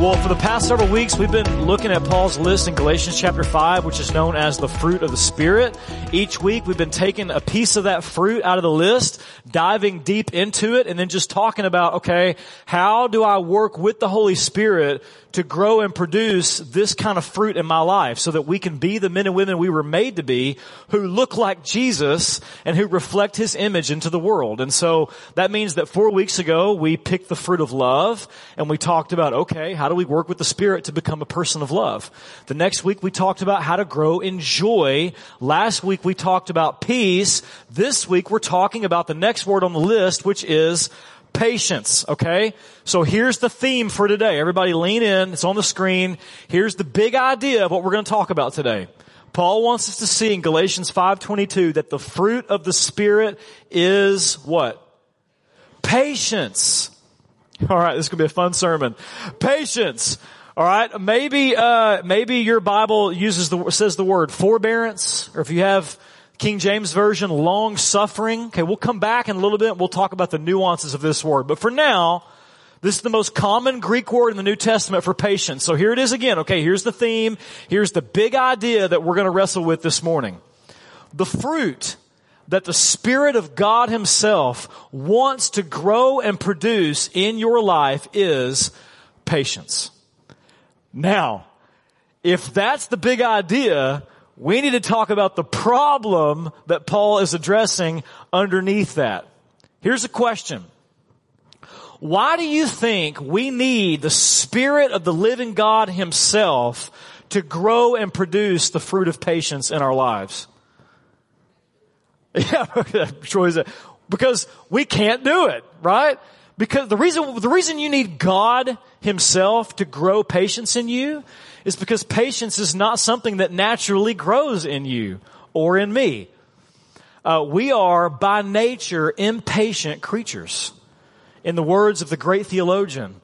Well, for the past several weeks, we've been looking at Paul's list in Galatians chapter 5, which is known as the fruit of the Spirit. Each week, we've been taking a piece of that fruit out of the list, diving deep into it, and then just talking about, okay, how do I work with the Holy Spirit to grow and produce this kind of fruit in my life so that we can be the men and women we were made to be who look like Jesus and who reflect His image into the world. And so that means that four weeks ago, we picked the fruit of love and we talked about, okay, how do we work with the Spirit to become a person of love? The next week we talked about how to grow in joy. Last week we talked about peace. This week we're talking about the next word on the list, which is patience, okay? So here's the theme for today. Everybody lean in. It's on the screen. Here's the big idea of what we're going to talk about today. Paul wants us to see in Galatians 5:22 that the fruit of the spirit is what? Patience. All right, this is going to be a fun sermon. Patience. All right, maybe uh, maybe your Bible uses the says the word forbearance, or if you have King James Version, long suffering. Okay, we'll come back in a little bit. We'll talk about the nuances of this word. But for now, this is the most common Greek word in the New Testament for patience. So here it is again. Okay, here's the theme. Here's the big idea that we're going to wrestle with this morning. The fruit that the Spirit of God Himself wants to grow and produce in your life is patience. Now, if that's the big idea, we need to talk about the problem that Paul is addressing underneath that. Here's a question. Why do you think we need the Spirit of the living God Himself to grow and produce the fruit of patience in our lives? Yeah, Troy's because we can't do it, right? Because the reason, the reason you need God Himself to grow patience in you is because patience is not something that naturally grows in you or in me. Uh, we are by nature impatient creatures. In the words of the great theologian,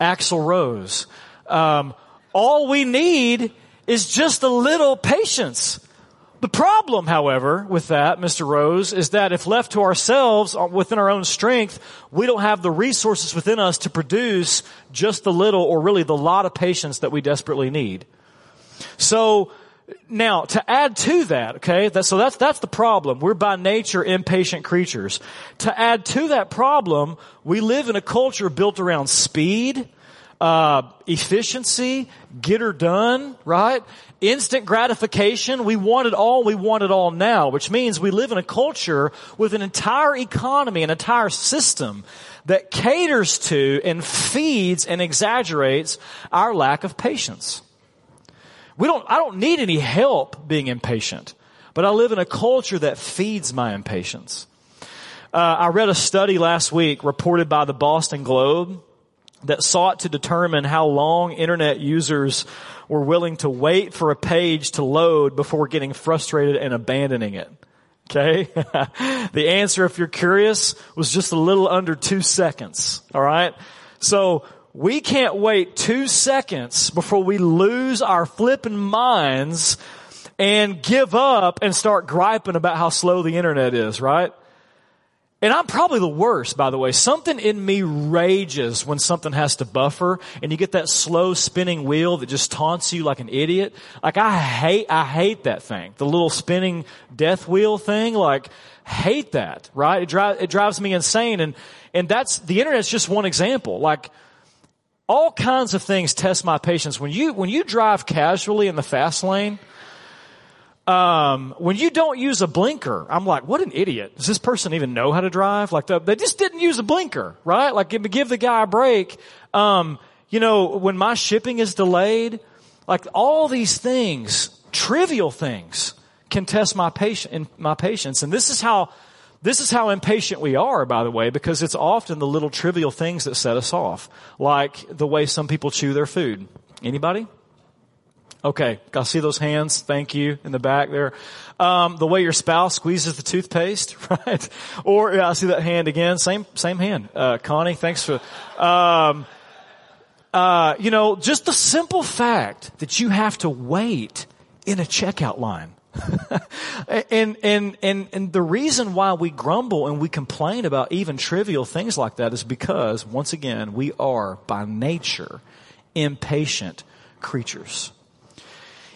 Axl Rose, um, all we need is just a little patience. The problem, however, with that, Mr. Rose, is that if left to ourselves uh, within our own strength, we don't have the resources within us to produce just the little or really the lot of patience that we desperately need. So, now, to add to that, okay, that, so that's, that's the problem. We're by nature impatient creatures. To add to that problem, we live in a culture built around speed, uh, efficiency, get her done, right? Instant gratification. We want it all. We want it all now, which means we live in a culture with an entire economy, an entire system that caters to and feeds and exaggerates our lack of patience. We don't, I don't need any help being impatient, but I live in a culture that feeds my impatience. Uh, I read a study last week reported by the Boston Globe that sought to determine how long internet users were willing to wait for a page to load before getting frustrated and abandoning it. Okay? the answer, if you're curious, was just a little under two seconds. Alright? So, we can't wait two seconds before we lose our flipping minds and give up and start griping about how slow the internet is, right? And I'm probably the worst, by the way. Something in me rages when something has to buffer and you get that slow spinning wheel that just taunts you like an idiot. Like I hate, I hate that thing. The little spinning death wheel thing, like hate that, right? It drives, it drives me insane. And, and that's, the internet's just one example. Like, all kinds of things test my patience. When you, when you drive casually in the fast lane, um, when you don't use a blinker, I'm like, what an idiot. Does this person even know how to drive? Like, the, they just didn't use a blinker, right? Like, give, give the guy a break. Um, you know, when my shipping is delayed, like all these things, trivial things, can test my patience, my patience. And this is how, this is how impatient we are, by the way, because it's often the little trivial things that set us off, like the way some people chew their food. Anybody? Okay, I see those hands. Thank you in the back there. Um, the way your spouse squeezes the toothpaste, right? Or yeah, I see that hand again. Same same hand. Uh, Connie, thanks for. Um, uh, you know, just the simple fact that you have to wait in a checkout line. and, and, and, and the reason why we grumble and we complain about even trivial things like that is because, once again, we are by nature impatient creatures.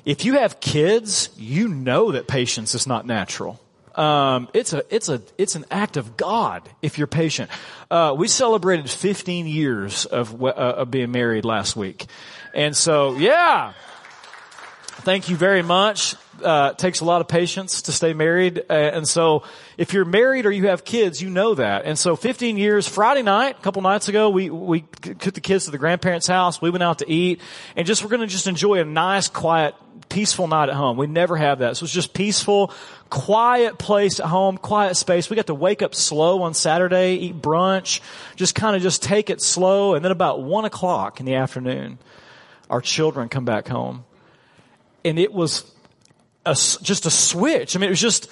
If you have kids, you know that patience is not natural. Um, it's a it's a it's an act of God if you're patient. Uh, we celebrated 15 years of uh, of being married last week, and so yeah, thank you very much uh, takes a lot of patience to stay married. Uh, and so if you're married or you have kids, you know that. And so 15 years, Friday night, a couple nights ago, we, we took the kids to the grandparents' house. We went out to eat and just, we're going to just enjoy a nice, quiet, peaceful night at home. We never have that. So it's just peaceful, quiet place at home, quiet space. We got to wake up slow on Saturday, eat brunch, just kind of just take it slow. And then about one o'clock in the afternoon, our children come back home. And it was a, just a switch. I mean, it was just,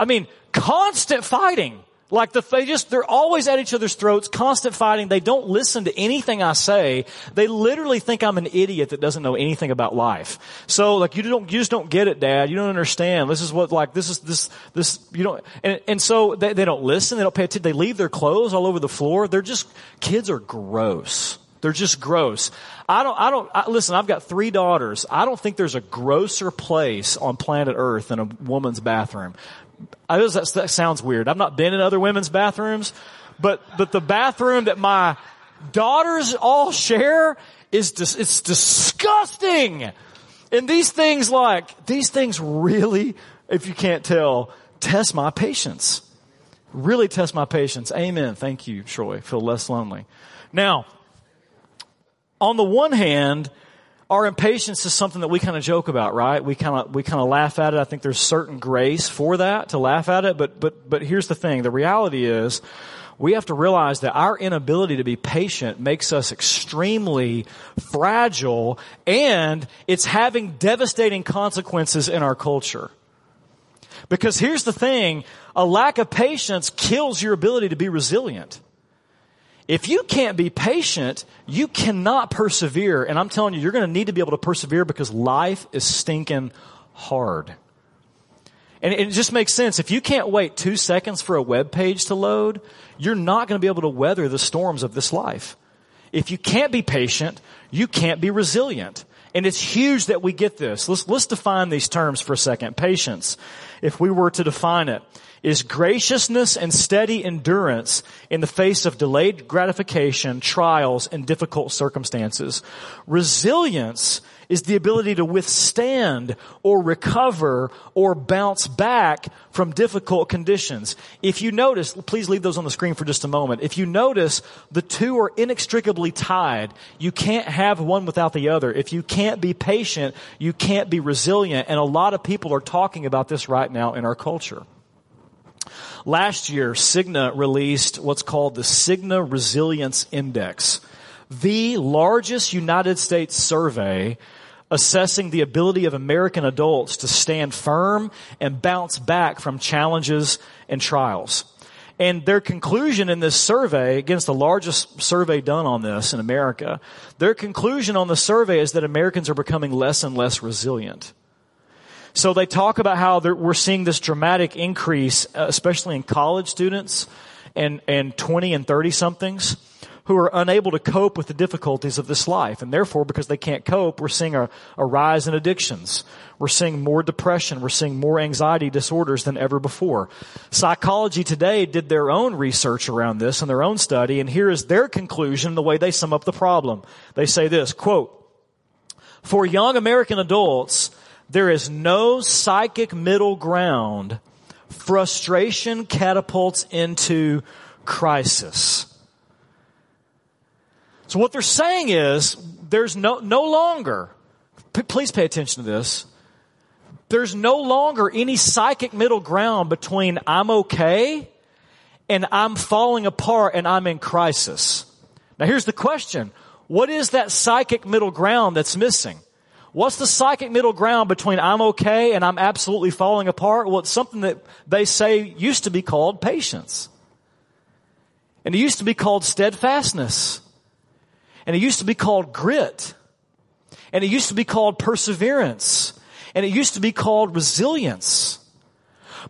I mean, constant fighting. Like the, they just, they're always at each other's throats, constant fighting. They don't listen to anything I say. They literally think I'm an idiot that doesn't know anything about life. So like you don't, you just don't get it, dad. You don't understand. This is what like, this is, this, this, you don't, and, and so they, they don't listen. They don't pay attention. They leave their clothes all over the floor. They're just, kids are gross. They're just gross. I don't, I don't, I, listen, I've got three daughters. I don't think there's a grosser place on planet earth than a woman's bathroom. I know that, that sounds weird. I've not been in other women's bathrooms, but, but the bathroom that my daughters all share is dis, it's disgusting. And these things like, these things really, if you can't tell, test my patience. Really test my patience. Amen. Thank you, Troy. Feel less lonely. Now, on the one hand, our impatience is something that we kind of joke about, right? We kind of, we kind of laugh at it. I think there's certain grace for that, to laugh at it. But, but, but here's the thing. The reality is, we have to realize that our inability to be patient makes us extremely fragile and it's having devastating consequences in our culture. Because here's the thing, a lack of patience kills your ability to be resilient. If you can't be patient, you cannot persevere. And I'm telling you, you're going to need to be able to persevere because life is stinking hard. And it just makes sense. If you can't wait two seconds for a web page to load, you're not going to be able to weather the storms of this life. If you can't be patient, you can't be resilient. And it's huge that we get this. Let's, let's define these terms for a second. Patience. If we were to define it, is graciousness and steady endurance in the face of delayed gratification, trials, and difficult circumstances. Resilience is the ability to withstand or recover or bounce back from difficult conditions. If you notice, please leave those on the screen for just a moment. If you notice, the two are inextricably tied. You can't have one without the other. If you can't be patient, you can't be resilient. And a lot of people are talking about this right now in our culture. Last year, Cigna released what's called the Cigna Resilience Index, the largest United States survey assessing the ability of American adults to stand firm and bounce back from challenges and trials. And their conclusion in this survey, against the largest survey done on this in America, their conclusion on the survey is that Americans are becoming less and less resilient. So they talk about how we're seeing this dramatic increase, uh, especially in college students and, and 20 and 30 somethings who are unable to cope with the difficulties of this life. And therefore, because they can't cope, we're seeing a, a rise in addictions. We're seeing more depression. We're seeing more anxiety disorders than ever before. Psychology Today did their own research around this and their own study, and here is their conclusion, the way they sum up the problem. They say this, quote, for young American adults, there is no psychic middle ground. Frustration catapults into crisis. So what they're saying is there's no, no longer, p- please pay attention to this. There's no longer any psychic middle ground between I'm okay and I'm falling apart and I'm in crisis. Now here's the question. What is that psychic middle ground that's missing? What's the psychic middle ground between I'm okay and I'm absolutely falling apart? Well, it's something that they say used to be called patience. And it used to be called steadfastness. And it used to be called grit. And it used to be called perseverance. And it used to be called resilience.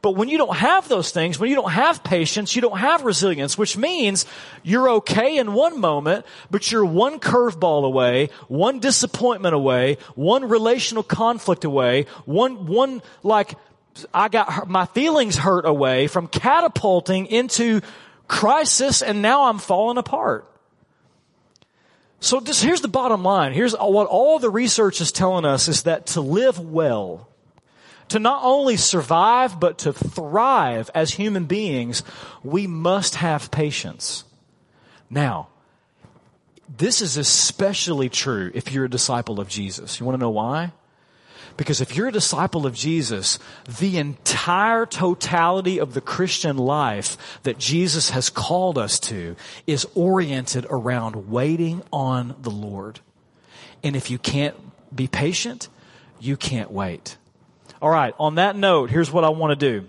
But when you don't have those things, when you don't have patience, you don't have resilience, which means you're okay in one moment, but you're one curveball away, one disappointment away, one relational conflict away, one, one like, I got my feelings hurt away from catapulting into crisis and now I'm falling apart. So just here's the bottom line. Here's what all the research is telling us is that to live well, to not only survive, but to thrive as human beings, we must have patience. Now, this is especially true if you're a disciple of Jesus. You want to know why? Because if you're a disciple of Jesus, the entire totality of the Christian life that Jesus has called us to is oriented around waiting on the Lord. And if you can't be patient, you can't wait. All right, on that note, here's what I want to do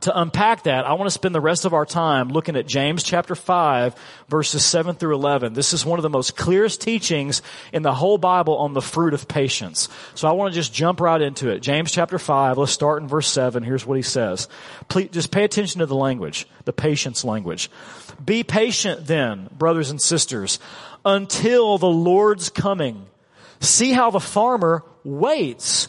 to unpack that, I want to spend the rest of our time looking at James chapter 5 verses 7 through 11. This is one of the most clearest teachings in the whole Bible on the fruit of patience. So I want to just jump right into it. James chapter 5, let's start in verse 7. Here's what he says. Please, just pay attention to the language, the patience language. Be patient then, brothers and sisters, until the Lord's coming. See how the farmer waits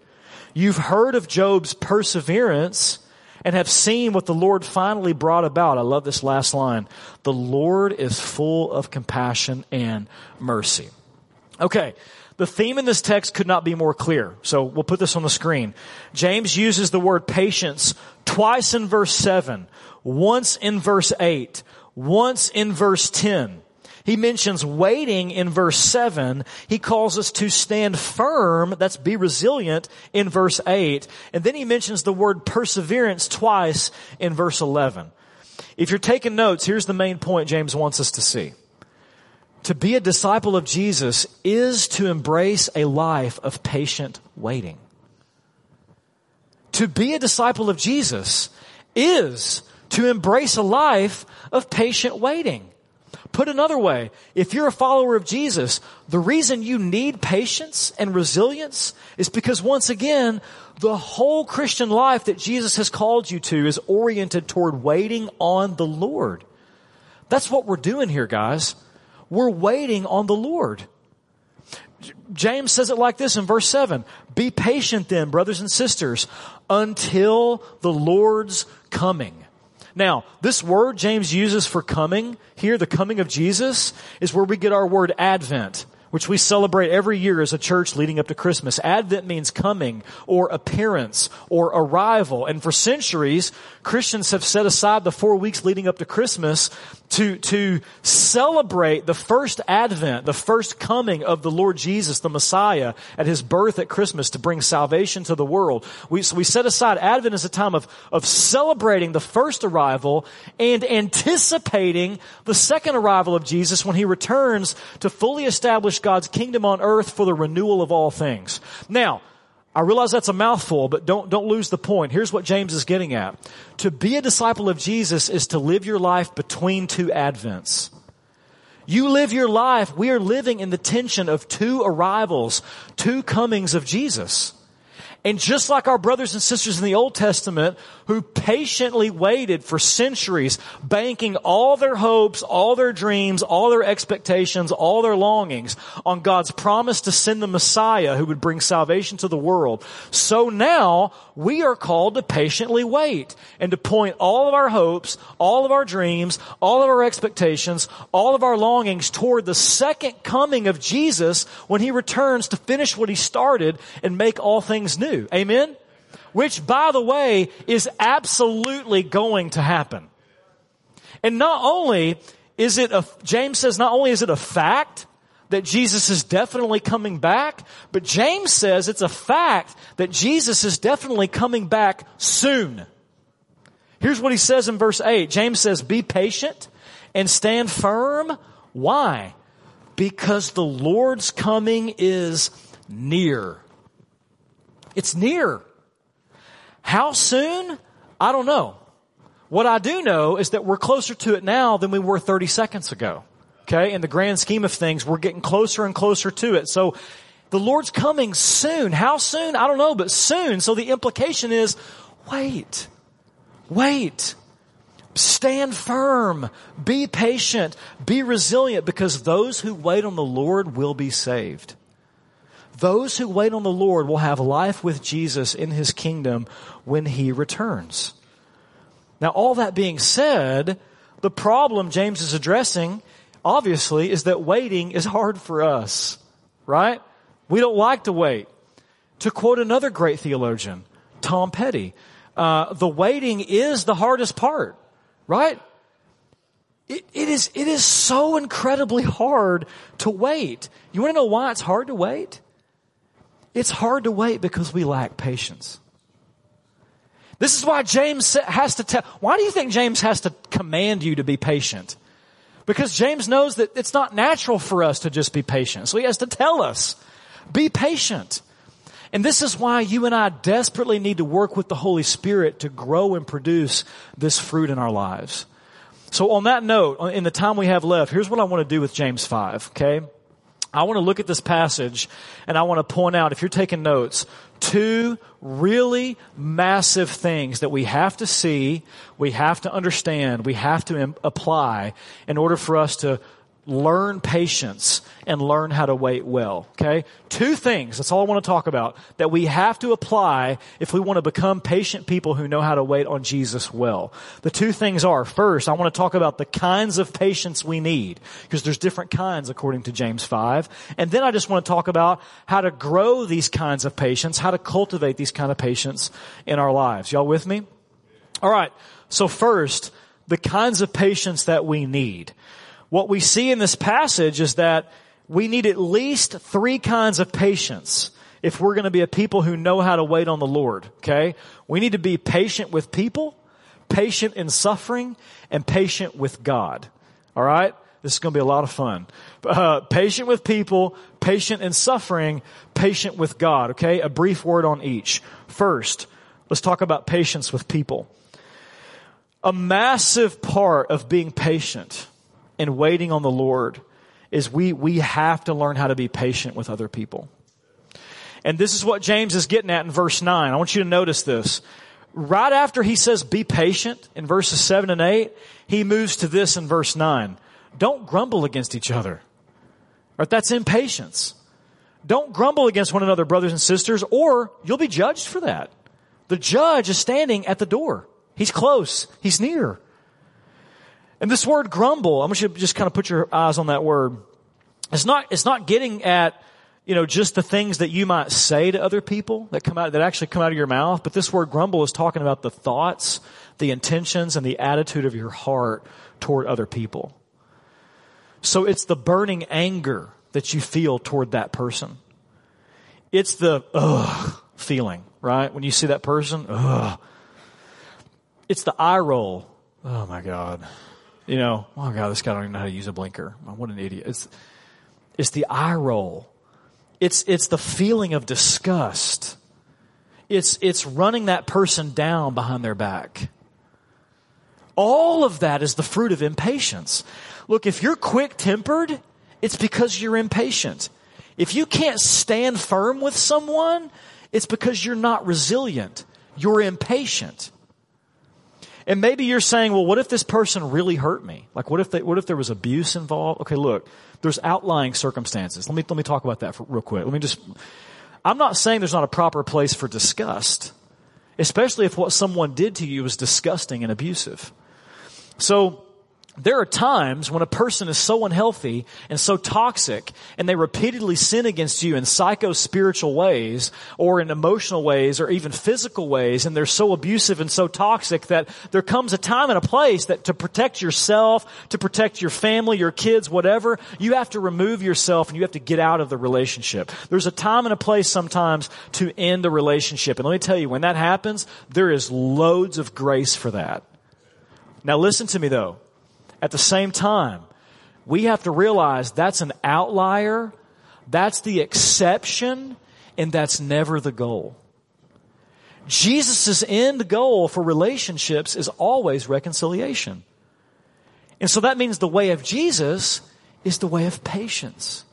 You've heard of Job's perseverance and have seen what the Lord finally brought about. I love this last line. The Lord is full of compassion and mercy. Okay. The theme in this text could not be more clear. So we'll put this on the screen. James uses the word patience twice in verse 7, once in verse 8, once in verse 10. He mentions waiting in verse 7. He calls us to stand firm, that's be resilient, in verse 8. And then he mentions the word perseverance twice in verse 11. If you're taking notes, here's the main point James wants us to see. To be a disciple of Jesus is to embrace a life of patient waiting. To be a disciple of Jesus is to embrace a life of patient waiting. Put another way, if you're a follower of Jesus, the reason you need patience and resilience is because once again, the whole Christian life that Jesus has called you to is oriented toward waiting on the Lord. That's what we're doing here, guys. We're waiting on the Lord. James says it like this in verse 7. Be patient then, brothers and sisters, until the Lord's coming. Now, this word James uses for coming here, the coming of Jesus, is where we get our word Advent which we celebrate every year as a church leading up to Christmas. Advent means coming or appearance or arrival. And for centuries, Christians have set aside the four weeks leading up to Christmas to, to celebrate the first advent, the first coming of the Lord Jesus, the Messiah, at his birth at Christmas to bring salvation to the world. We, so we set aside Advent as a time of, of celebrating the first arrival and anticipating the second arrival of Jesus when he returns to fully establish God's kingdom on earth for the renewal of all things. Now, I realize that's a mouthful, but don't, don't lose the point. Here's what James is getting at. To be a disciple of Jesus is to live your life between two advents. You live your life, we are living in the tension of two arrivals, two comings of Jesus. And just like our brothers and sisters in the Old Testament who patiently waited for centuries, banking all their hopes, all their dreams, all their expectations, all their longings on God's promise to send the Messiah who would bring salvation to the world. So now we are called to patiently wait and to point all of our hopes, all of our dreams, all of our expectations, all of our longings toward the second coming of Jesus when he returns to finish what he started and make all things new. Amen? Which, by the way, is absolutely going to happen. And not only is it a, James says not only is it a fact that Jesus is definitely coming back, but James says it's a fact that Jesus is definitely coming back soon. Here's what he says in verse 8. James says, be patient and stand firm. Why? Because the Lord's coming is near. It's near. How soon? I don't know. What I do know is that we're closer to it now than we were 30 seconds ago. Okay? In the grand scheme of things, we're getting closer and closer to it. So, the Lord's coming soon. How soon? I don't know, but soon. So the implication is, wait. Wait. Stand firm. Be patient. Be resilient because those who wait on the Lord will be saved. Those who wait on the Lord will have life with Jesus in his kingdom when he returns. Now, all that being said, the problem James is addressing, obviously, is that waiting is hard for us, right? We don't like to wait. To quote another great theologian, Tom Petty, uh, the waiting is the hardest part, right? It, it is, it is so incredibly hard to wait. You want to know why it's hard to wait? It's hard to wait because we lack patience. This is why James has to tell, why do you think James has to command you to be patient? Because James knows that it's not natural for us to just be patient. So he has to tell us, be patient. And this is why you and I desperately need to work with the Holy Spirit to grow and produce this fruit in our lives. So on that note, in the time we have left, here's what I want to do with James 5, okay? I want to look at this passage and I want to point out, if you're taking notes, two really massive things that we have to see, we have to understand, we have to apply in order for us to learn patience and learn how to wait well. Okay? Two things, that's all I want to talk about, that we have to apply if we want to become patient people who know how to wait on Jesus well. The two things are, first, I want to talk about the kinds of patience we need, because there's different kinds according to James 5. And then I just want to talk about how to grow these kinds of patience, how to cultivate these kind of patience in our lives. Y'all with me? Alright, so first, the kinds of patience that we need what we see in this passage is that we need at least three kinds of patience if we're going to be a people who know how to wait on the Lord. Okay? We need to be patient with people, patient in suffering, and patient with God. All right? This is going to be a lot of fun. Uh, patient with people, patient in suffering, patient with God. Okay? A brief word on each. First, let's talk about patience with people. A massive part of being patient and waiting on the Lord is we, we have to learn how to be patient with other people. And this is what James is getting at in verse 9. I want you to notice this. Right after he says be patient in verses 7 and 8, he moves to this in verse 9. Don't grumble against each other. Right? That's impatience. Don't grumble against one another, brothers and sisters, or you'll be judged for that. The judge is standing at the door. He's close. He's near. And this word grumble, I want you to just kind of put your eyes on that word. It's not, it's not getting at, you know, just the things that you might say to other people that come out, that actually come out of your mouth. But this word grumble is talking about the thoughts, the intentions, and the attitude of your heart toward other people. So it's the burning anger that you feel toward that person. It's the, ugh, feeling, right? When you see that person, ugh. It's the eye roll. Oh my God you know, oh God, this guy don't even know how to use a blinker. Oh, what an idiot. It's, it's the eye roll. It's, it's the feeling of disgust. It's, it's running that person down behind their back. All of that is the fruit of impatience. Look, if you're quick tempered, it's because you're impatient. If you can't stand firm with someone, It's because you're not resilient. You're impatient. And maybe you're saying, well, what if this person really hurt me? Like, what if they, what if there was abuse involved? Okay, look, there's outlying circumstances. Let me, let me talk about that for, real quick. Let me just, I'm not saying there's not a proper place for disgust, especially if what someone did to you was disgusting and abusive. So, there are times when a person is so unhealthy and so toxic and they repeatedly sin against you in psycho-spiritual ways or in emotional ways or even physical ways and they're so abusive and so toxic that there comes a time and a place that to protect yourself, to protect your family, your kids, whatever, you have to remove yourself and you have to get out of the relationship. There's a time and a place sometimes to end a relationship. And let me tell you, when that happens, there is loads of grace for that. Now listen to me though. At the same time, we have to realize that's an outlier, that's the exception, and that's never the goal. Jesus' end goal for relationships is always reconciliation. And so that means the way of Jesus is the way of patience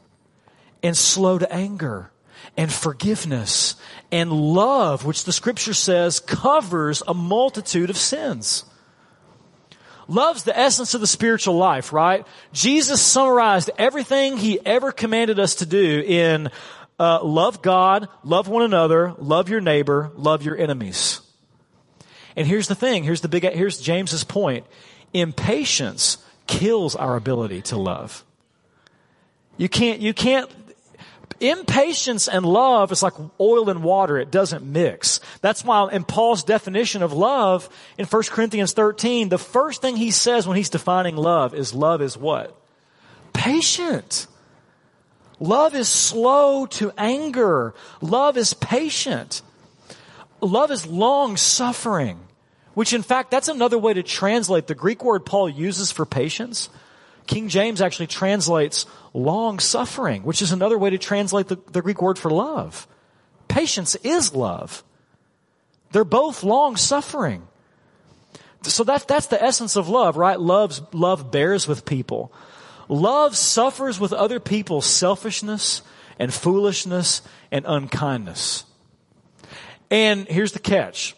and slow to anger and forgiveness and love, which the scripture says covers a multitude of sins. Love's the essence of the spiritual life, right? Jesus summarized everything he ever commanded us to do in uh, love God, love one another, love your neighbor, love your enemies. And here's the thing, here's the big, here's James's point. Impatience kills our ability to love. You can't, you can't Impatience and love is like oil and water. It doesn't mix. That's why in Paul's definition of love in 1 Corinthians 13, the first thing he says when he's defining love is love is what? Patient. Love is slow to anger. Love is patient. Love is long suffering, which in fact, that's another way to translate the Greek word Paul uses for patience. King James actually translates long suffering, which is another way to translate the, the Greek word for love. Patience is love. They're both long suffering. So that's, that's the essence of love, right? Love's, love bears with people. Love suffers with other people's selfishness and foolishness and unkindness. And here's the catch.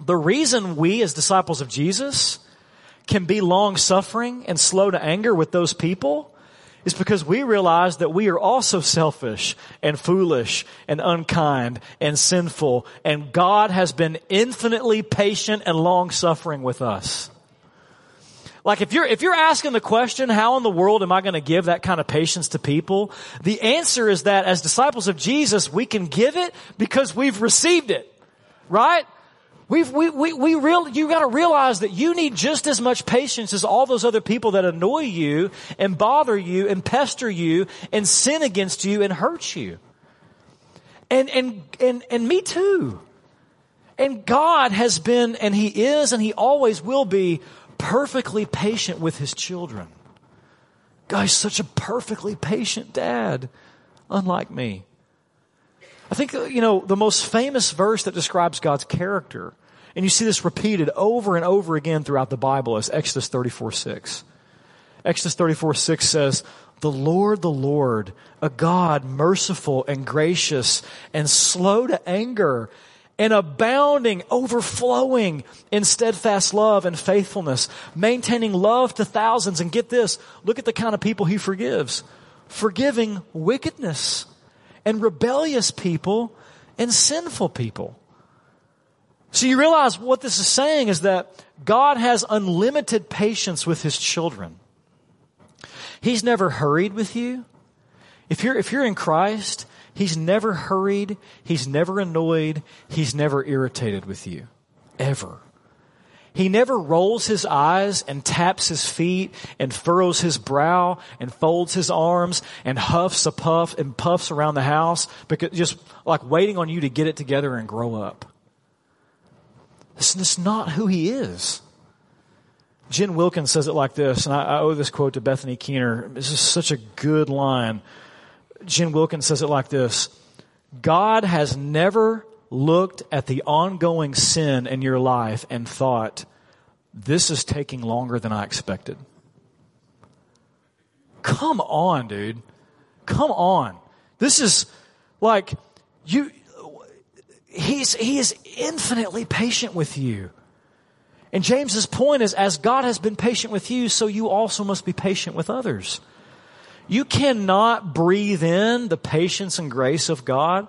The reason we as disciples of Jesus can be long suffering and slow to anger with those people is because we realize that we are also selfish and foolish and unkind and sinful and God has been infinitely patient and long suffering with us. Like if you're, if you're asking the question, how in the world am I going to give that kind of patience to people? The answer is that as disciples of Jesus, we can give it because we've received it. Right? We've, we, we, we real, you gotta realize that you need just as much patience as all those other people that annoy you and bother you and pester you and sin against you and hurt you. And, and, and, and me too. And God has been, and He is, and He always will be perfectly patient with His children. Guy's such a perfectly patient dad, unlike me. I think, uh, you know, the most famous verse that describes God's character and you see this repeated over and over again throughout the Bible as Exodus 34 6. Exodus 34 6 says, The Lord, the Lord, a God merciful and gracious and slow to anger and abounding, overflowing in steadfast love and faithfulness, maintaining love to thousands. And get this, look at the kind of people he forgives. Forgiving wickedness and rebellious people and sinful people. So you realize what this is saying is that God has unlimited patience with his children. He's never hurried with you. If you're, if you're in Christ, he's never hurried. He's never annoyed. He's never irritated with you. Ever. He never rolls his eyes and taps his feet and furrows his brow and folds his arms and huffs a puff and puffs around the house because just like waiting on you to get it together and grow up. This is not who he is. Jen Wilkins says it like this, and I, I owe this quote to Bethany Keener. This is such a good line. Jen Wilkins says it like this God has never looked at the ongoing sin in your life and thought, this is taking longer than I expected. Come on, dude. Come on. This is like, you, he's, he is infinitely patient with you. And James's point is, as God has been patient with you, so you also must be patient with others. You cannot breathe in the patience and grace of God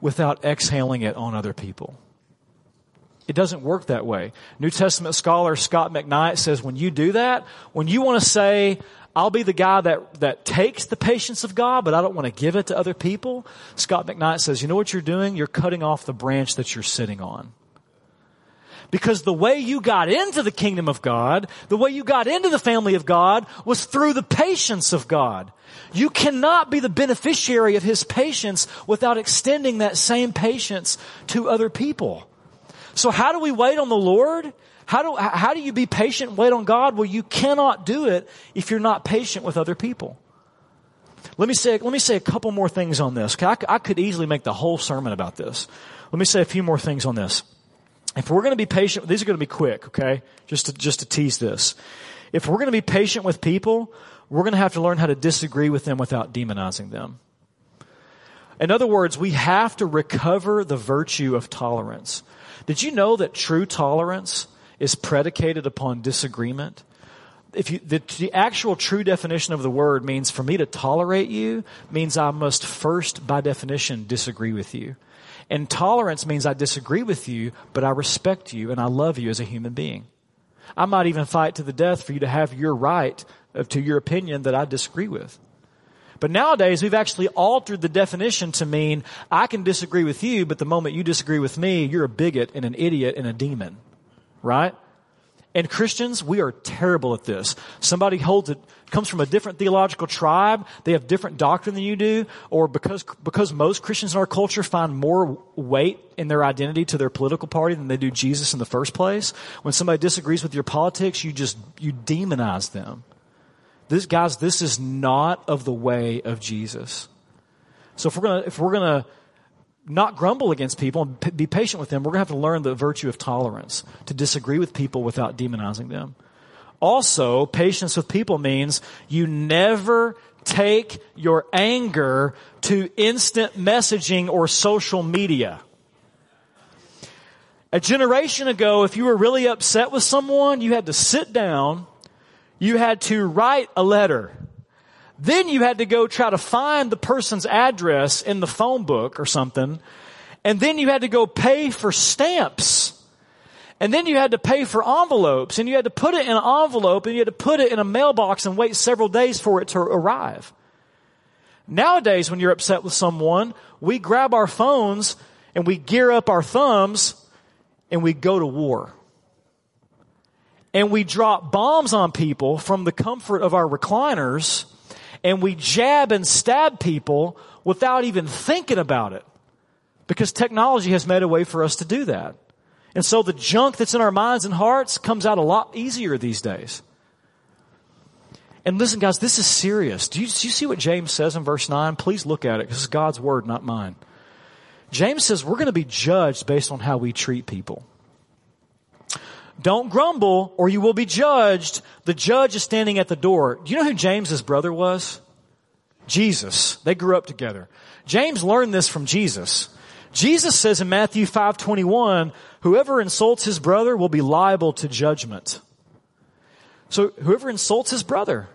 without exhaling it on other people. It doesn't work that way. New Testament scholar Scot McKnight says when you do that, when you want to say, I'll be the guy that, that takes the patience of God, but I don't want to give it to other people. Scot McKnight says, you know what you're doing? You're cutting off the branch that you're sitting on. Because the way you got into the kingdom of God, the way you got into the family of God was through the patience of God. You cannot be the beneficiary of His patience without extending that same patience to other people. So how do we wait on the Lord? How do, how do you be patient and wait on God? Well, you cannot do it if you're not patient with other people. Let me say, let me say a couple more things on this. I, I could easily make the whole sermon about this. Let me say a few more things on this. If we're going to be patient, these are going to be quick, okay? Just to, just to tease this. If we're going to be patient with people, we're going to have to learn how to disagree with them without demonizing them. In other words, we have to recover the virtue of tolerance. Did you know that true tolerance is predicated upon disagreement? If you, the, the actual true definition of the word means for me to tolerate you means I must first, by definition, disagree with you. And tolerance means I disagree with you, but I respect you and I love you as a human being. I might even fight to the death for you to have your right to your opinion that I disagree with. But nowadays, we've actually altered the definition to mean I can disagree with you, but the moment you disagree with me, you're a bigot and an idiot and a demon. Right? And Christians, we are terrible at this. Somebody holds it, comes from a different theological tribe, they have different doctrine than you do, or because, because most Christians in our culture find more weight in their identity to their political party than they do Jesus in the first place. When somebody disagrees with your politics, you just, you demonize them. This, guys, this is not of the way of Jesus. So if we're gonna, if we're gonna not grumble against people and p- be patient with them, we're going to have to learn the virtue of tolerance, to disagree with people without demonizing them. Also, patience with people means you never take your anger to instant messaging or social media. A generation ago, if you were really upset with someone, you had to sit down, you had to write a letter, then you had to go try to find the person's address in the phone book or something. And then you had to go pay for stamps. And then you had to pay for envelopes and you had to put it in an envelope and you had to put it in a mailbox and wait several days for it to arrive. Nowadays, when you're upset with someone, we grab our phones and we gear up our thumbs and we go to war. And we drop bombs on people from the comfort of our recliners and we jab and stab people without even thinking about it. Because technology has made a way for us to do that. And so the junk that's in our minds and hearts comes out a lot easier these days. And listen, guys, this is serious. Do you, do you see what James says in verse 9? Please look at it because it's God's word, not mine. James says we're going to be judged based on how we treat people. Don't grumble or you will be judged. The judge is standing at the door. Do you know who James's brother was? Jesus. They grew up together. James learned this from Jesus. Jesus says in Matthew 5:21, whoever insults his brother will be liable to judgment. So whoever insults his brother.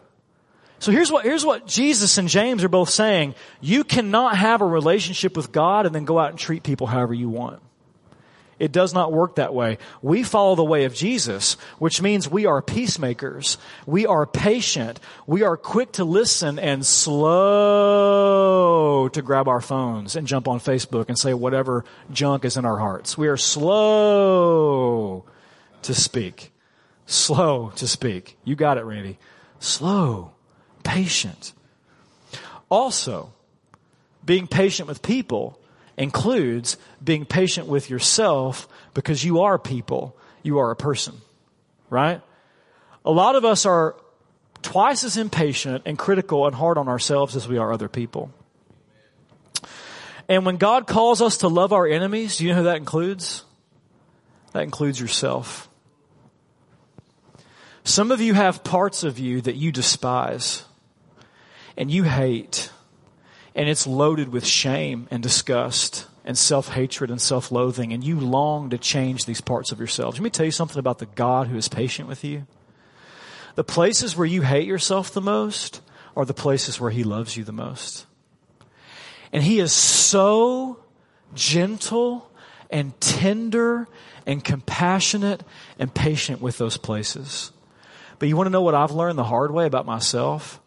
So here's what, here's what Jesus and James are both saying. You cannot have a relationship with God and then go out and treat people however you want. It does not work that way. We follow the way of Jesus, which means we are peacemakers. We are patient. We are quick to listen and slow to grab our phones and jump on Facebook and say whatever junk is in our hearts. We are slow to speak. Slow to speak. You got it, Randy. Slow. Patient. Also, being patient with people includes being patient with yourself because you are people. You are a person. Right? A lot of us are twice as impatient and critical and hard on ourselves as we are other people. And when God calls us to love our enemies, do you know who that includes? That includes yourself. Some of you have parts of you that you despise and you hate and it's loaded with shame and disgust and self-hatred and self-loathing and you long to change these parts of yourselves. Let me tell you something about the God who is patient with you. The places where you hate yourself the most are the places where he loves you the most. And he is so gentle and tender and compassionate and patient with those places. But you want to know what I've learned the hard way about myself?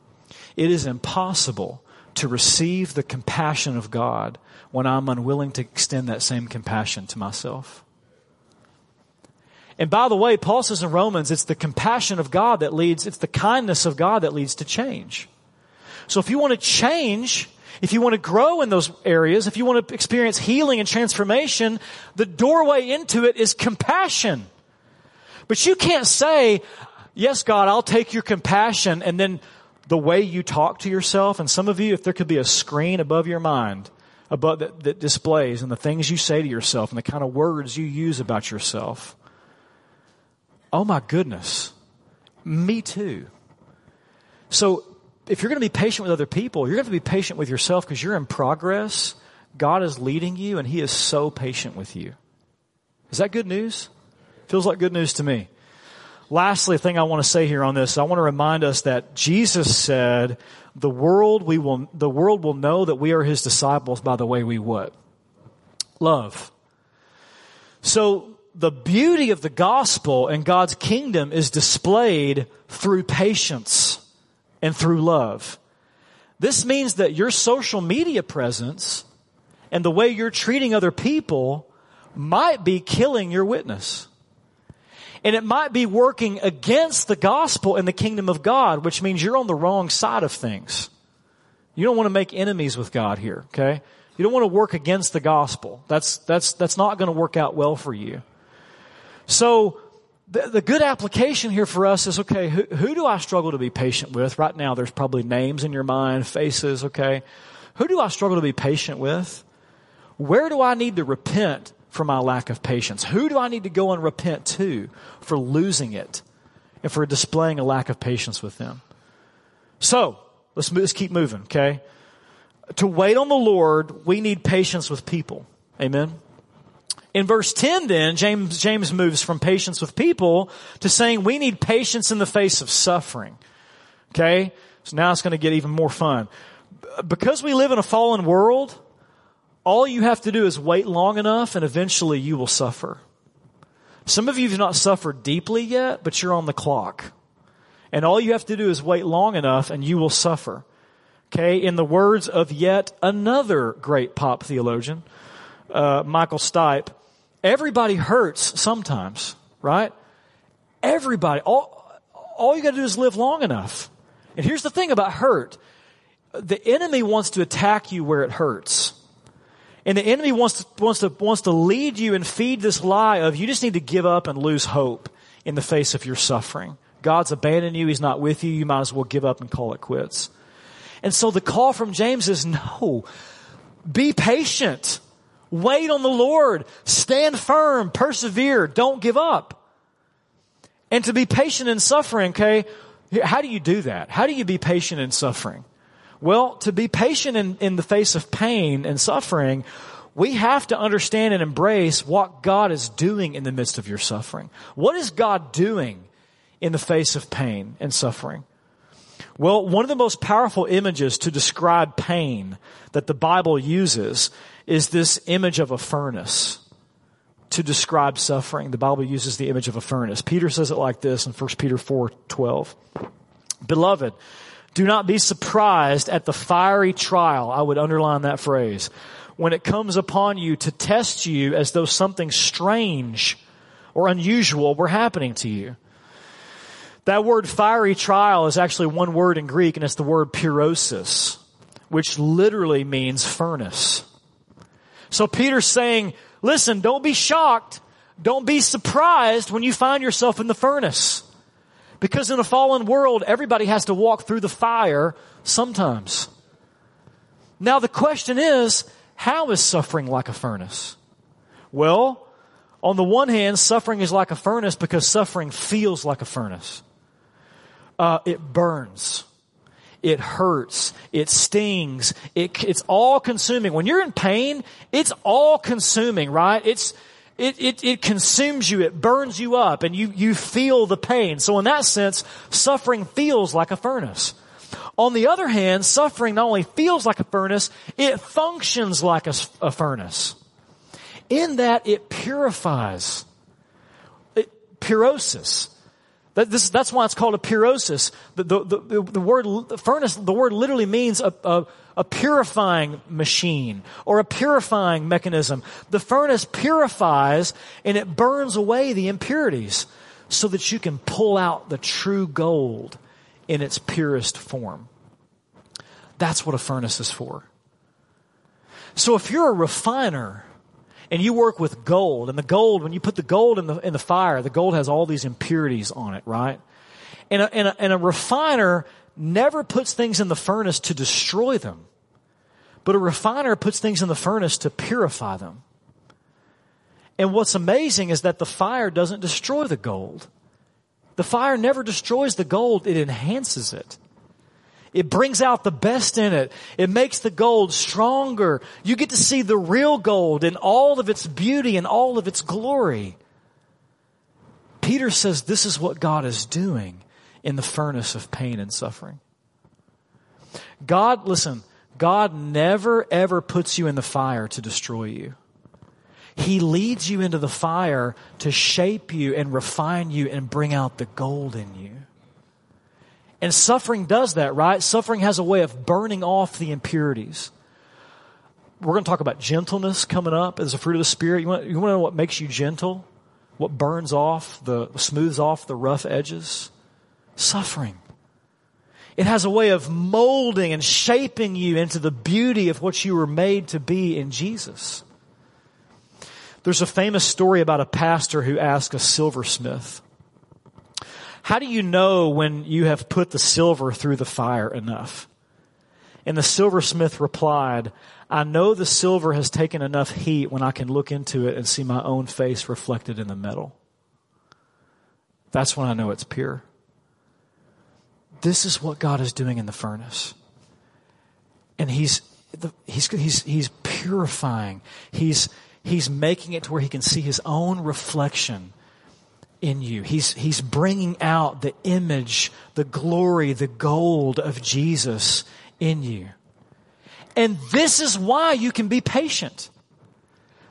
It is impossible to receive the compassion of God when I'm unwilling to extend that same compassion to myself. And by the way, Paul says in Romans, it's the compassion of God that leads, it's the kindness of God that leads to change. So if you want to change, if you want to grow in those areas, if you want to experience healing and transformation, the doorway into it is compassion. But you can't say, yes, God, I'll take your compassion and then the way you talk to yourself, and some of you, if there could be a screen above your mind, above that, that displays and the things you say to yourself and the kind of words you use about yourself, Oh my goodness. Me too. So if you're going to be patient with other people, you're going to be patient with yourself because you're in progress. God is leading you and He is so patient with you. Is that good news? Feels like good news to me. Lastly, thing I want to say here on this, I want to remind us that Jesus said, the world we will, the world will know that we are His disciples by the way we what? Love. So the beauty of the gospel and God's kingdom is displayed through patience and through love. This means that your social media presence and the way you're treating other people might be killing your witness. And it might be working against the gospel and the kingdom of God, which means you're on the wrong side of things. You don't want to make enemies with God here, okay? You don't want to work against the gospel. That's, that's, that's not going to work out well for you. So the, the, good application here for us is okay, who, who do I struggle to be patient with? Right now, there's probably names in your mind, faces, okay? Who do I struggle to be patient with? Where do I need to repent for my lack of patience? Who do I need to go and repent to for losing it and for displaying a lack of patience with them? So, let's, let's keep moving, okay? To wait on the Lord, we need patience with people. Amen? In verse 10 then, James, James moves from patience with people to saying we need patience in the face of suffering. Okay? So now it's going to get even more fun. Because we live in a fallen world, all you have to do is wait long enough and eventually you will suffer. Some of you have not suffered deeply yet, but you're on the clock. And all you have to do is wait long enough and you will suffer. Okay? In the words of yet another great pop theologian, uh, Michael Stipe, Everybody hurts sometimes, right? Everybody. All, all you gotta do is live long enough. And here's the thing about hurt. The enemy wants to attack you where it hurts. And the enemy wants to, wants to, wants to lead you and feed this lie of you just need to give up and lose hope in the face of your suffering. God's abandoned you. He's not with you. You might as well give up and call it quits. And so the call from James is no, be patient. Wait on the Lord. Stand firm. Persevere. Don't give up. And to be patient in suffering, okay? How do you do that? How do you be patient in suffering? Well, to be patient in, in the face of pain and suffering, we have to understand and embrace what God is doing in the midst of your suffering. What is God doing in the face of pain and suffering? Well, one of the most powerful images to describe pain that the Bible uses is this image of a furnace to describe suffering. The Bible uses the image of a furnace. Peter says it like this in 1 Peter 4 12. Beloved, do not be surprised at the fiery trial. I would underline that phrase. When it comes upon you to test you as though something strange or unusual were happening to you. That word fiery trial is actually one word in Greek and it's the word pyrosis, which literally means furnace. So Peter's saying, listen, don't be shocked. Don't be surprised when you find yourself in the furnace. Because in a fallen world, everybody has to walk through the fire sometimes. Now the question is, how is suffering like a furnace? Well, on the one hand, suffering is like a furnace because suffering feels like a furnace. Uh, it burns. It hurts. It stings. It, it's all consuming. When you're in pain, it's all consuming, right? It's, it, it, it consumes you. It burns you up and you, you feel the pain. So in that sense, suffering feels like a furnace. On the other hand, suffering not only feels like a furnace, it functions like a, a furnace. In that it purifies. It, purosis. That, this, that's why it's called a purosis. The, the, the, the word the furnace, the word literally means a, a, a purifying machine or a purifying mechanism. The furnace purifies and it burns away the impurities so that you can pull out the true gold in its purest form. That's what a furnace is for. So if you're a refiner and you work with gold, and the gold, when you put the gold in the, in the fire, the gold has all these impurities on it, right? And a, and a, and a refiner never puts things in the furnace to destroy them, but a refiner puts things in the furnace to purify them. And what's amazing is that the fire doesn't destroy the gold. The fire never destroys the gold, it enhances it. It brings out the best in it. It makes the gold stronger. You get to see the real gold in all of its beauty and all of its glory. Peter says this is what God is doing in the furnace of pain and suffering. God, listen, God never ever puts you in the fire to destroy you. He leads you into the fire to shape you and refine you and bring out the gold in you. And suffering does that, right? Suffering has a way of burning off the impurities. We're going to talk about gentleness coming up as a fruit of the Spirit. You want, you want to know what makes you gentle? What burns off the, smooths off the rough edges? Suffering. It has a way of molding and shaping you into the beauty of what you were made to be in Jesus. There's a famous story about a pastor who asked a silversmith, how do you know when you have put the silver through the fire enough? And the silversmith replied, I know the silver has taken enough heat when I can look into it and see my own face reflected in the metal. That's when I know it's pure. This is what God is doing in the furnace. And he's, he's, he's, he's purifying. He's, he's making it to where he can see his own reflection in you. He's, he's bringing out the image, the glory, the gold of Jesus in you. And this is why you can be patient.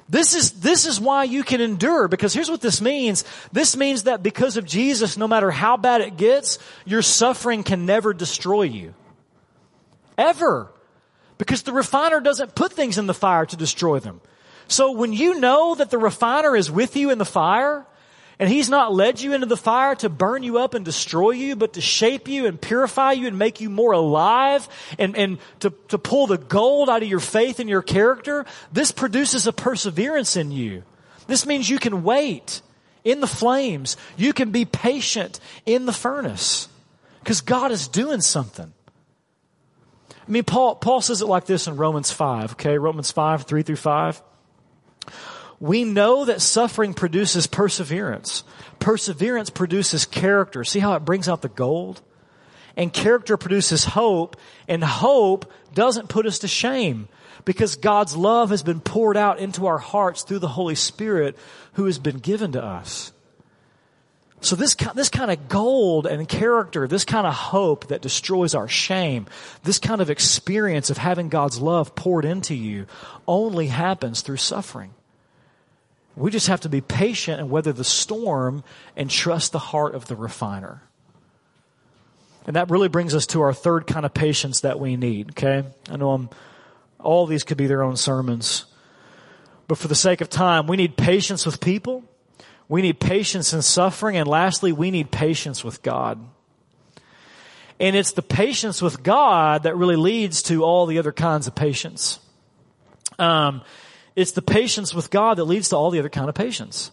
This is, this is why you can endure because here's what this means. This means that because of Jesus, no matter how bad it gets, your suffering can never destroy you. Ever. Because the refiner doesn't put things in the fire to destroy them. So when you know that the refiner is with you in the fire, and He's not led you into the fire to burn you up and destroy you, but to shape you and purify you and make you more alive and, and to, to pull the gold out of your faith and your character. This produces a perseverance in you. This means you can wait in the flames. You can be patient in the furnace because God is doing something. I mean, Paul, Paul says it like this in Romans 5, okay? Romans 5, 3 through 5. We know that suffering produces perseverance. Perseverance produces character. See how it brings out the gold? And character produces hope, and hope doesn't put us to shame because God's love has been poured out into our hearts through the Holy Spirit who has been given to us. So this, this kind of gold and character, this kind of hope that destroys our shame, this kind of experience of having God's love poured into you only happens through suffering. We just have to be patient and weather the storm and trust the heart of the refiner. And that really brings us to our third kind of patience that we need, okay? I know I'm, all these could be their own sermons. But for the sake of time, we need patience with people. We need patience in suffering. And lastly, we need patience with God. And it's the patience with God that really leads to all the other kinds of patience. Um, it's the patience with God that leads to all the other kind of patience.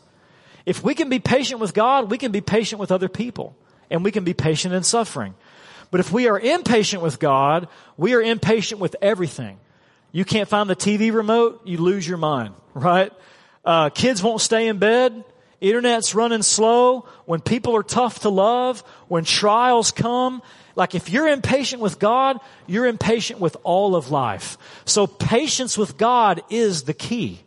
If we can be patient with God, we can be patient with other people. And we can be patient in suffering. But if we are impatient with God, we are impatient with everything. You can't find the TV remote, you lose your mind, right? Uh, kids won't stay in bed. internet's running slow, when people are tough to love, when trials come, like if you're impatient with God, you're impatient with all of life. So patience with God is the key.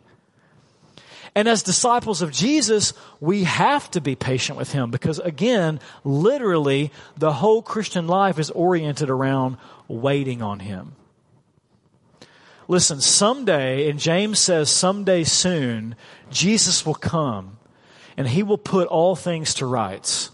And as disciples of Jesus, we have to be patient with Him because again, literally, the whole Christian life is oriented around waiting on Him. Listen, someday, and James says someday soon, Jesus will come and He will put all things to rights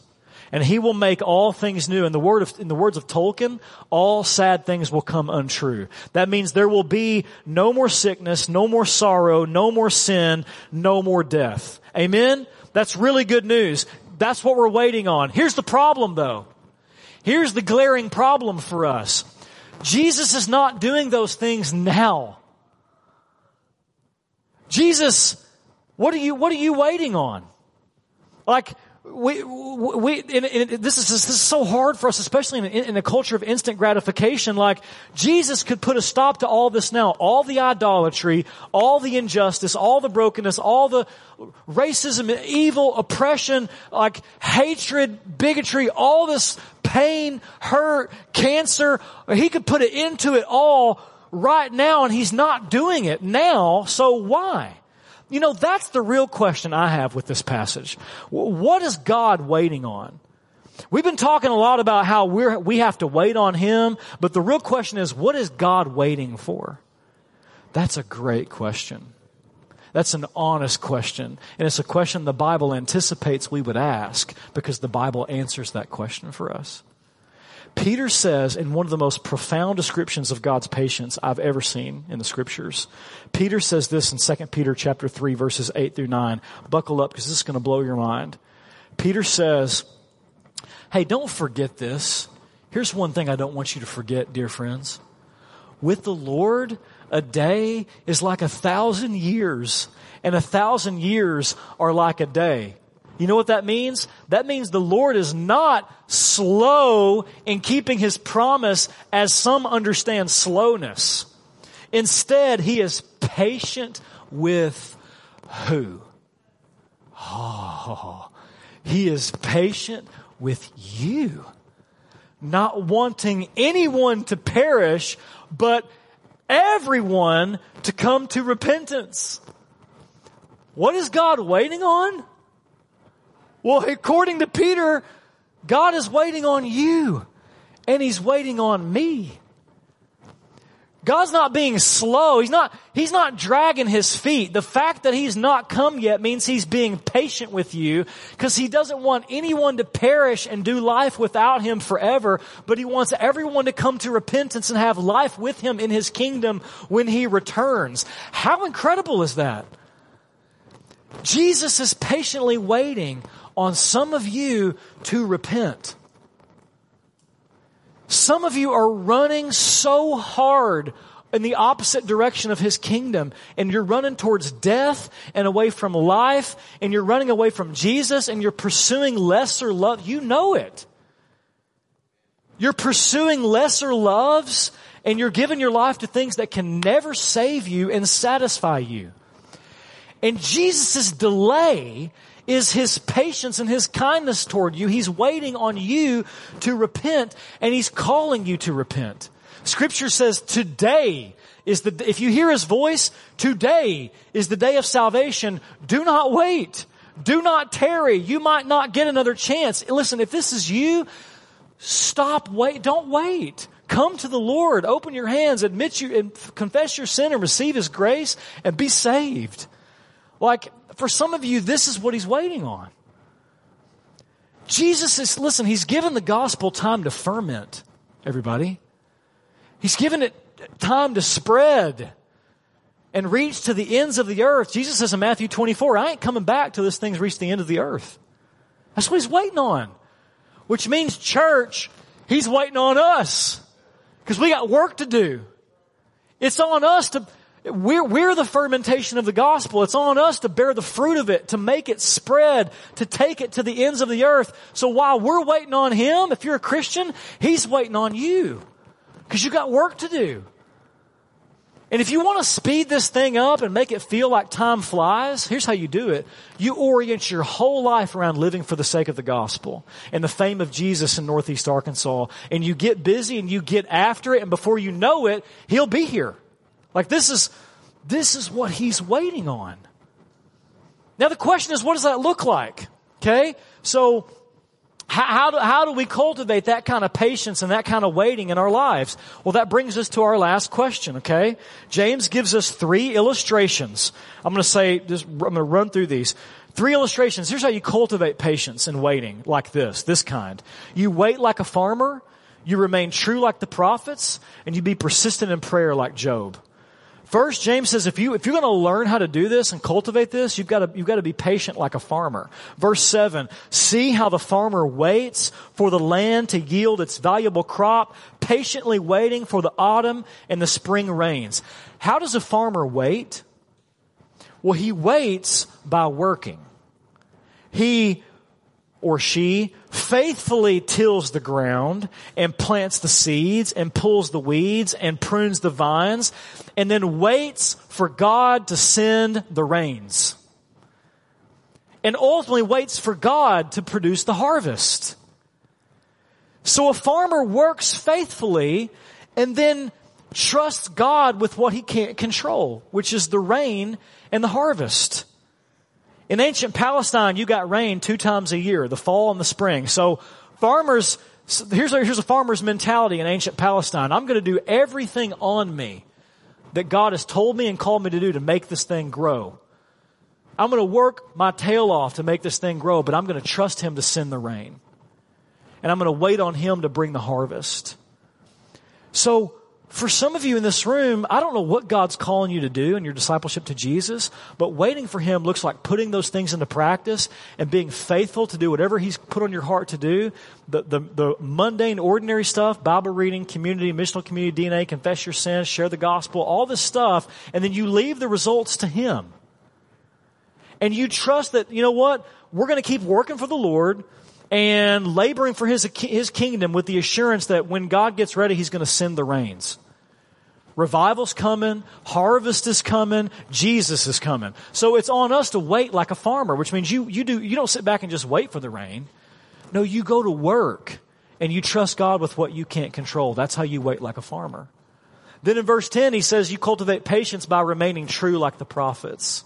and he will make all things new. In the word of, in the words of Tolkien, all sad things will come untrue. That means there will be no more sickness, no more sorrow, no more sin, no more death. Amen? That's really good news. That's what we're waiting on. Here's the problem though. Here's the glaring problem for us. Jesus is not doing those things now. Jesus, what are you, what are you waiting on? Like, we, we, and, and this, is, this is so hard for us, especially in, in a culture of instant gratification. Like, Jesus could put a stop to all this now. All the idolatry, all the injustice, all the brokenness, all the racism, evil, oppression, like hatred, bigotry, all this pain, hurt, cancer. He could put it into it all right now, and He's not doing it now, so why? You know, that's the real question I have with this passage. What is God waiting on? We've been talking a lot about how we're, we have to wait on Him, but the real question is, what is God waiting for? That's a great question. That's an honest question. And it's a question the Bible anticipates we would ask because the Bible answers that question for us. Peter says in one of the most profound descriptions of God's patience I've ever seen in the scriptures. Peter says this in 2 Peter chapter 3 verses 8 through 9. Buckle up because this is going to blow your mind. Peter says, Hey, don't forget this. Here's one thing I don't want you to forget, dear friends. With the Lord, a day is like a thousand years, and a thousand years are like a day. You know what that means? That means the Lord is not slow in keeping his promise as some understand slowness. Instead, he is patient with who? Oh, he is patient with you. Not wanting anyone to perish, but everyone to come to repentance. What is God waiting on? Well, according to Peter, God is waiting on you and He's waiting on me. God's not being slow. He's not, He's not dragging His feet. The fact that He's not come yet means He's being patient with you because He doesn't want anyone to perish and do life without Him forever, but He wants everyone to come to repentance and have life with Him in His kingdom when He returns. How incredible is that? Jesus is patiently waiting on some of you to repent. Some of you are running so hard in the opposite direction of his kingdom and you're running towards death and away from life and you're running away from Jesus and you're pursuing lesser love. You know it. You're pursuing lesser loves and you're giving your life to things that can never save you and satisfy you. And Jesus' delay is his patience and his kindness toward you. He's waiting on you to repent and he's calling you to repent. Scripture says today is the, if you hear his voice, today is the day of salvation. Do not wait. Do not tarry. You might not get another chance. Listen, if this is you, stop wait. Don't wait. Come to the Lord. Open your hands. Admit you and confess your sin and receive his grace and be saved. Like, for some of you, this is what he's waiting on. Jesus is, listen, he's given the gospel time to ferment, everybody. He's given it time to spread and reach to the ends of the earth. Jesus says in Matthew 24, I ain't coming back till this thing's reached the end of the earth. That's what he's waiting on. Which means church, he's waiting on us. Because we got work to do. It's on us to, we're, we're the fermentation of the gospel. It's on us to bear the fruit of it, to make it spread, to take it to the ends of the earth. So while we're waiting on Him, if you're a Christian, He's waiting on you. Because you got work to do. And if you want to speed this thing up and make it feel like time flies, here's how you do it. You orient your whole life around living for the sake of the gospel and the fame of Jesus in Northeast Arkansas. And you get busy and you get after it and before you know it, He'll be here. Like this is, this is what He's waiting on. Now the question is, what does that look like? Okay? So, how, how, do, how do we cultivate that kind of patience and that kind of waiting in our lives? Well, that brings us to our last question, okay? James gives us three illustrations. I'm to say, just, I'm to run through these. Three illustrations. Here's how you cultivate patience and waiting like this, this kind. You wait like a farmer, you remain true like the prophets, and you be persistent in prayer like Job. First, James says if you, if you're going to learn how to do this and cultivate this, you've got to, you've got to be patient like a farmer. Verse 7, see how the farmer waits for the land to yield its valuable crop, patiently waiting for the autumn and the spring rains. How does a farmer wait? Well, he waits by working. He or she faithfully tills the ground and plants the seeds and pulls the weeds and prunes the vines and then waits for God to send the rains. And ultimately waits for God to produce the harvest. So a farmer works faithfully and then trusts God with what he can't control, which is the rain and the harvest. In ancient Palestine, you got rain two times a year, the fall and the spring. So farmers, here's a, here's a farmer's mentality in ancient Palestine. I'm going to do everything on me that God has told me and called me to do to make this thing grow. I'm going to work my tail off to make this thing grow, but I'm going to trust Him to send the rain. And I'm going to wait on Him to bring the harvest. So, for some of you in this room, I don't know what God's calling you to do in your discipleship to Jesus, but waiting for Him looks like putting those things into practice and being faithful to do whatever He's put on your heart to do. The, the, the mundane, ordinary stuff, Bible reading, community, missional community, DNA, confess your sins, share the gospel, all this stuff, and then you leave the results to Him. And you trust that, you know what? We're going to keep working for the Lord and laboring for his, his kingdom with the assurance that when God gets ready, he's going to send the rains. Revival's coming, harvest is coming, Jesus is coming. So it's on us to wait like a farmer, which means you, you do, you don't sit back and just wait for the rain. No, you go to work and you trust God with what you can't control. That's how you wait like a farmer. Then in verse 10, he says you cultivate patience by remaining true like the prophets.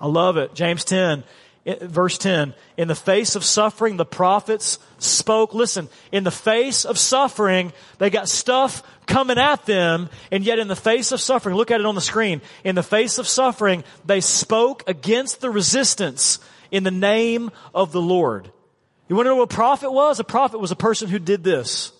I love it. James 10, verse 10, in the face of suffering, the prophets spoke. Listen, in the face of suffering, they got stuff coming at them, and yet in the face of suffering, look at it on the screen, in the face of suffering, they spoke against the resistance in the name of the Lord. You want to know what a prophet was? A prophet was a person who did this.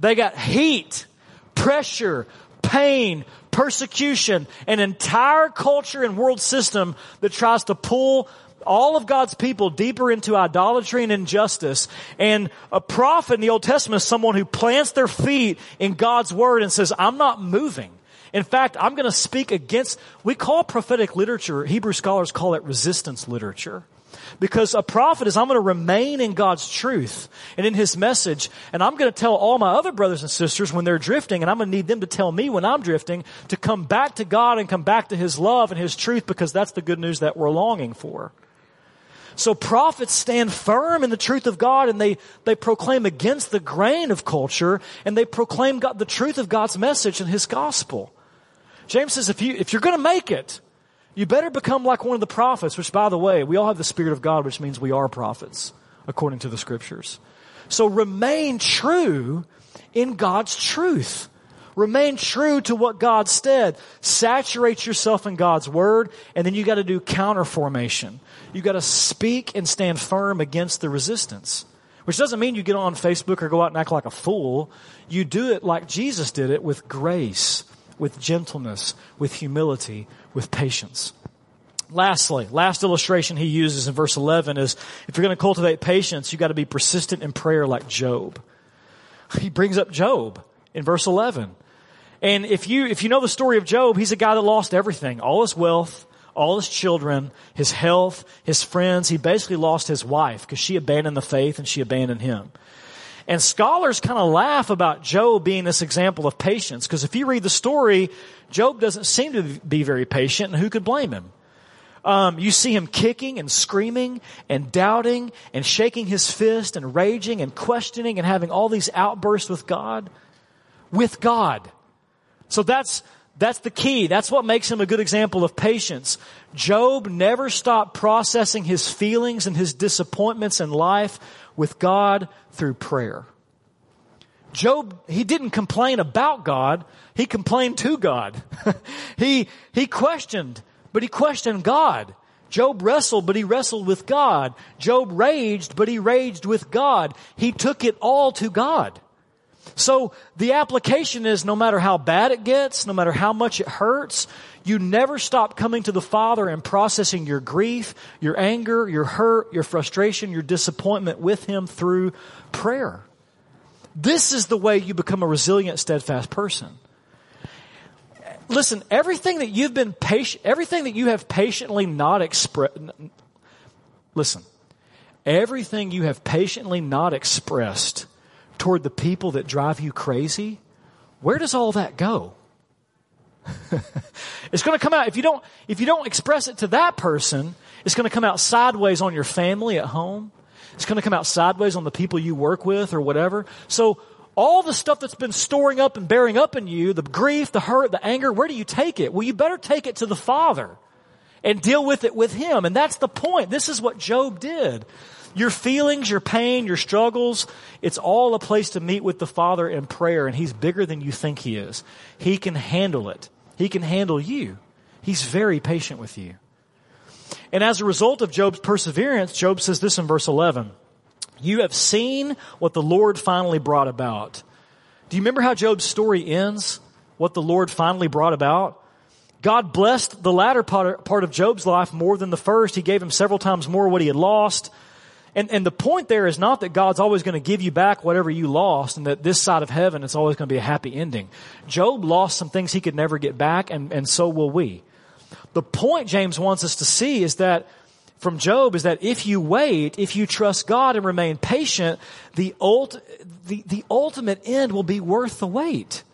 They got heat, pressure, pain, persecution, an entire culture and world system that tries to pull all of God's people deeper into idolatry and injustice. And a prophet in the Old Testament is someone who plants their feet in God's word and says, I'm not moving. In fact, I'm going to speak against, we call prophetic literature, Hebrew scholars call it resistance literature. Because a prophet is, I'm going to remain in God's truth and in His message, and I'm going to tell all my other brothers and sisters when they're drifting, and I'm going to need them to tell me when I'm drifting to come back to God and come back to His love and His truth because that's the good news that we're longing for. So prophets stand firm in the truth of God and they, they proclaim against the grain of culture and they proclaim God, the truth of God's message and His gospel. James says if you, if you're gonna make it, you better become like one of the prophets, which by the way, we all have the Spirit of God, which means we are prophets, according to the scriptures. So remain true in God's truth. Remain true to what God said. Saturate yourself in God's word, and then you gotta do counter formation. You gotta speak and stand firm against the resistance. Which doesn't mean you get on Facebook or go out and act like a fool. You do it like Jesus did it with grace, with gentleness, with humility, with patience. Lastly, last illustration he uses in verse 11 is if you're going to cultivate patience, you got to be persistent in prayer like Job. He brings up Job in verse 11. And if you, if you know the story of Job, he's a guy that lost everything, all his wealth, all his children, his health, his friends. He basically lost his wife because she abandoned the faith and she abandoned him. And scholars kind of laugh about Job being this example of patience, because if you read the story, Job doesn't seem to be very patient, and who could blame him? Um, you see him kicking and screaming and doubting and shaking his fist and raging and questioning and having all these outbursts with God. With God. So that's, that's the key. That's what makes him a good example of patience. Job never stopped processing his feelings and his disappointments in life with God through prayer. Job, he didn't complain about God. He complained to God. he, he questioned but he questioned God. Job wrestled, but he wrestled with God. Job raged, but he raged with God. He took it all to God. So the application is no matter how bad it gets, no matter how much it hurts, you never stop coming to the Father and processing your grief, your anger, your hurt, your frustration, your disappointment with Him through prayer. This is the way you become a resilient, steadfast person listen, everything that you've been patient, everything that you have patiently not expressed, listen, everything you have patiently not expressed toward the people that drive you crazy, where does all that go? it's going to come out if you don't if you don't express it to that person it's going to come out sideways on your family at home it's going to come out sideways on the people you work with or whatever so all the stuff that's been storing up and bearing up in you, the grief, the hurt, the anger, where do you take it? Well, you better take it to the Father and deal with it with Him. And that's the point. This is what Job did. Your feelings, your pain, your struggles, it's all a place to meet with the Father in prayer, and He's bigger than you think He is. He can handle it. He can handle you. He's very patient with you. And as a result of Job's perseverance, Job says this in verse 11. You have seen what the Lord finally brought about. Do you remember how Job's story ends? What the Lord finally brought about? God blessed the latter part of Job's life more than the first. He gave him several times more what he had lost. And, and the point there is not that God's always going to give you back whatever you lost and that this side of heaven it's always going to be a happy ending. Job lost some things he could never get back and, and so will we. The point James wants us to see is that from Job is that if you wait, if you trust God and remain patient, the, ult- the, the ultimate end will be worth the wait.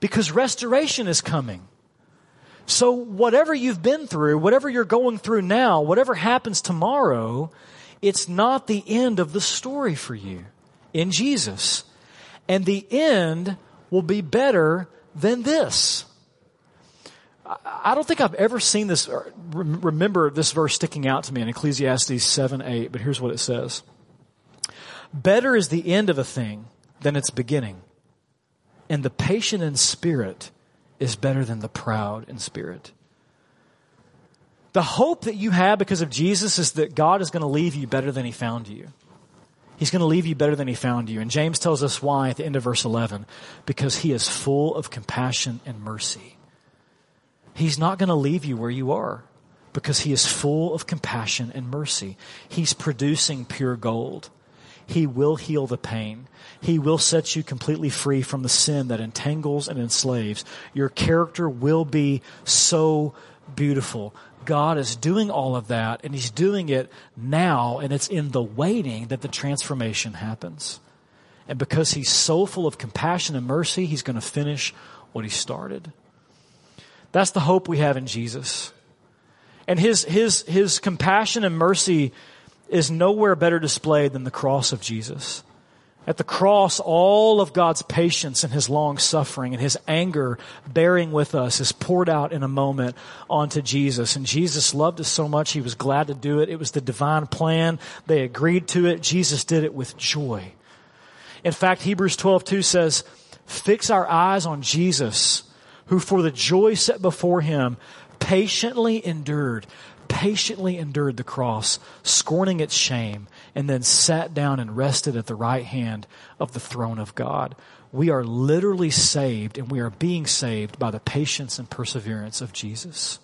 Because restoration is coming. So whatever you've been through, whatever you're going through now, whatever happens tomorrow, it's not the end of the story for you in Jesus. And the end will be better than this. I don't think I've ever seen this, remember this verse sticking out to me in Ecclesiastes 7 8, but here's what it says Better is the end of a thing than its beginning, and the patient in spirit is better than the proud in spirit. The hope that you have because of Jesus is that God is going to leave you better than he found you. He's going to leave you better than he found you. And James tells us why at the end of verse 11. Because he is full of compassion and mercy. He's not going to leave you where you are because he is full of compassion and mercy. He's producing pure gold. He will heal the pain. He will set you completely free from the sin that entangles and enslaves. Your character will be so beautiful. God is doing all of that and He's doing it now and it's in the waiting that the transformation happens. And because He's so full of compassion and mercy, He's going to finish what He started. That's the hope we have in Jesus. And his, his, his compassion and mercy is nowhere better displayed than the cross of Jesus. At the cross, all of God's patience and His long suffering and His anger bearing with us is poured out in a moment onto Jesus. And Jesus loved us so much, He was glad to do it. It was the divine plan. They agreed to it. Jesus did it with joy. In fact, Hebrews 12, 2 says, fix our eyes on Jesus who for the joy set before him patiently endured, patiently endured the cross, scorning its shame, and then sat down and rested at the right hand of the throne of God. We are literally saved and we are being saved by the patience and perseverance of Jesus.